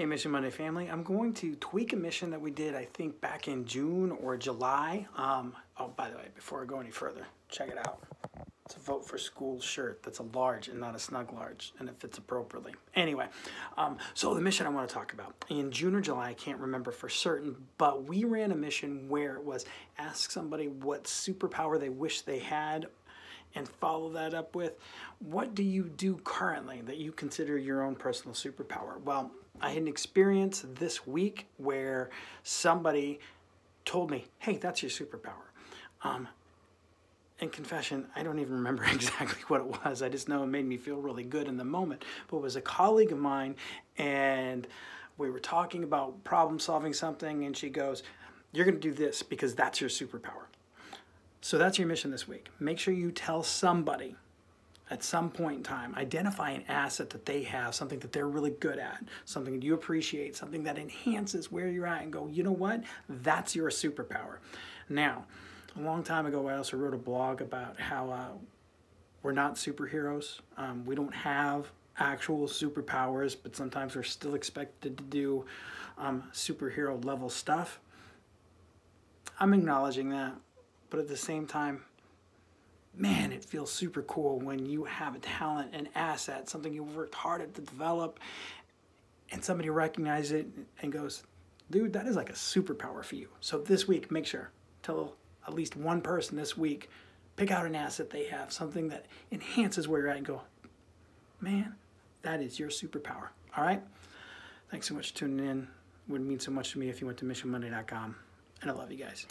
Hey, Mission Monday family. I'm going to tweak a mission that we did, I think, back in June or July. Um, oh, by the way, before I go any further, check it out. It's a Vote for School shirt that's a large and not a snug large, and it fits appropriately. Anyway, um, so the mission I want to talk about in June or July, I can't remember for certain, but we ran a mission where it was ask somebody what superpower they wish they had and follow that up with what do you do currently that you consider your own personal superpower? Well, I had an experience this week where somebody told me, hey, that's your superpower. Um, in confession, I don't even remember exactly what it was. I just know it made me feel really good in the moment. But it was a colleague of mine, and we were talking about problem solving something, and she goes, You're going to do this because that's your superpower. So that's your mission this week. Make sure you tell somebody at some point in time, identify an asset that they have, something that they're really good at, something that you appreciate, something that enhances where you're at, and go, you know what? That's your superpower. Now, a long time ago, I also wrote a blog about how uh, we're not superheroes. Um, we don't have actual superpowers, but sometimes we're still expected to do um, superhero level stuff. I'm acknowledging that, but at the same time, man, it feels super cool when you have a talent, an asset, something you worked hard at to develop, and somebody recognizes it and goes, dude, that is like a superpower for you. So this week, make sure, tell at least one person this week, pick out an asset they have, something that enhances where you're at, and go, man, that is your superpower. All right? Thanks so much for tuning in. It would mean so much to me if you went to missionmonday.com. And I love you guys.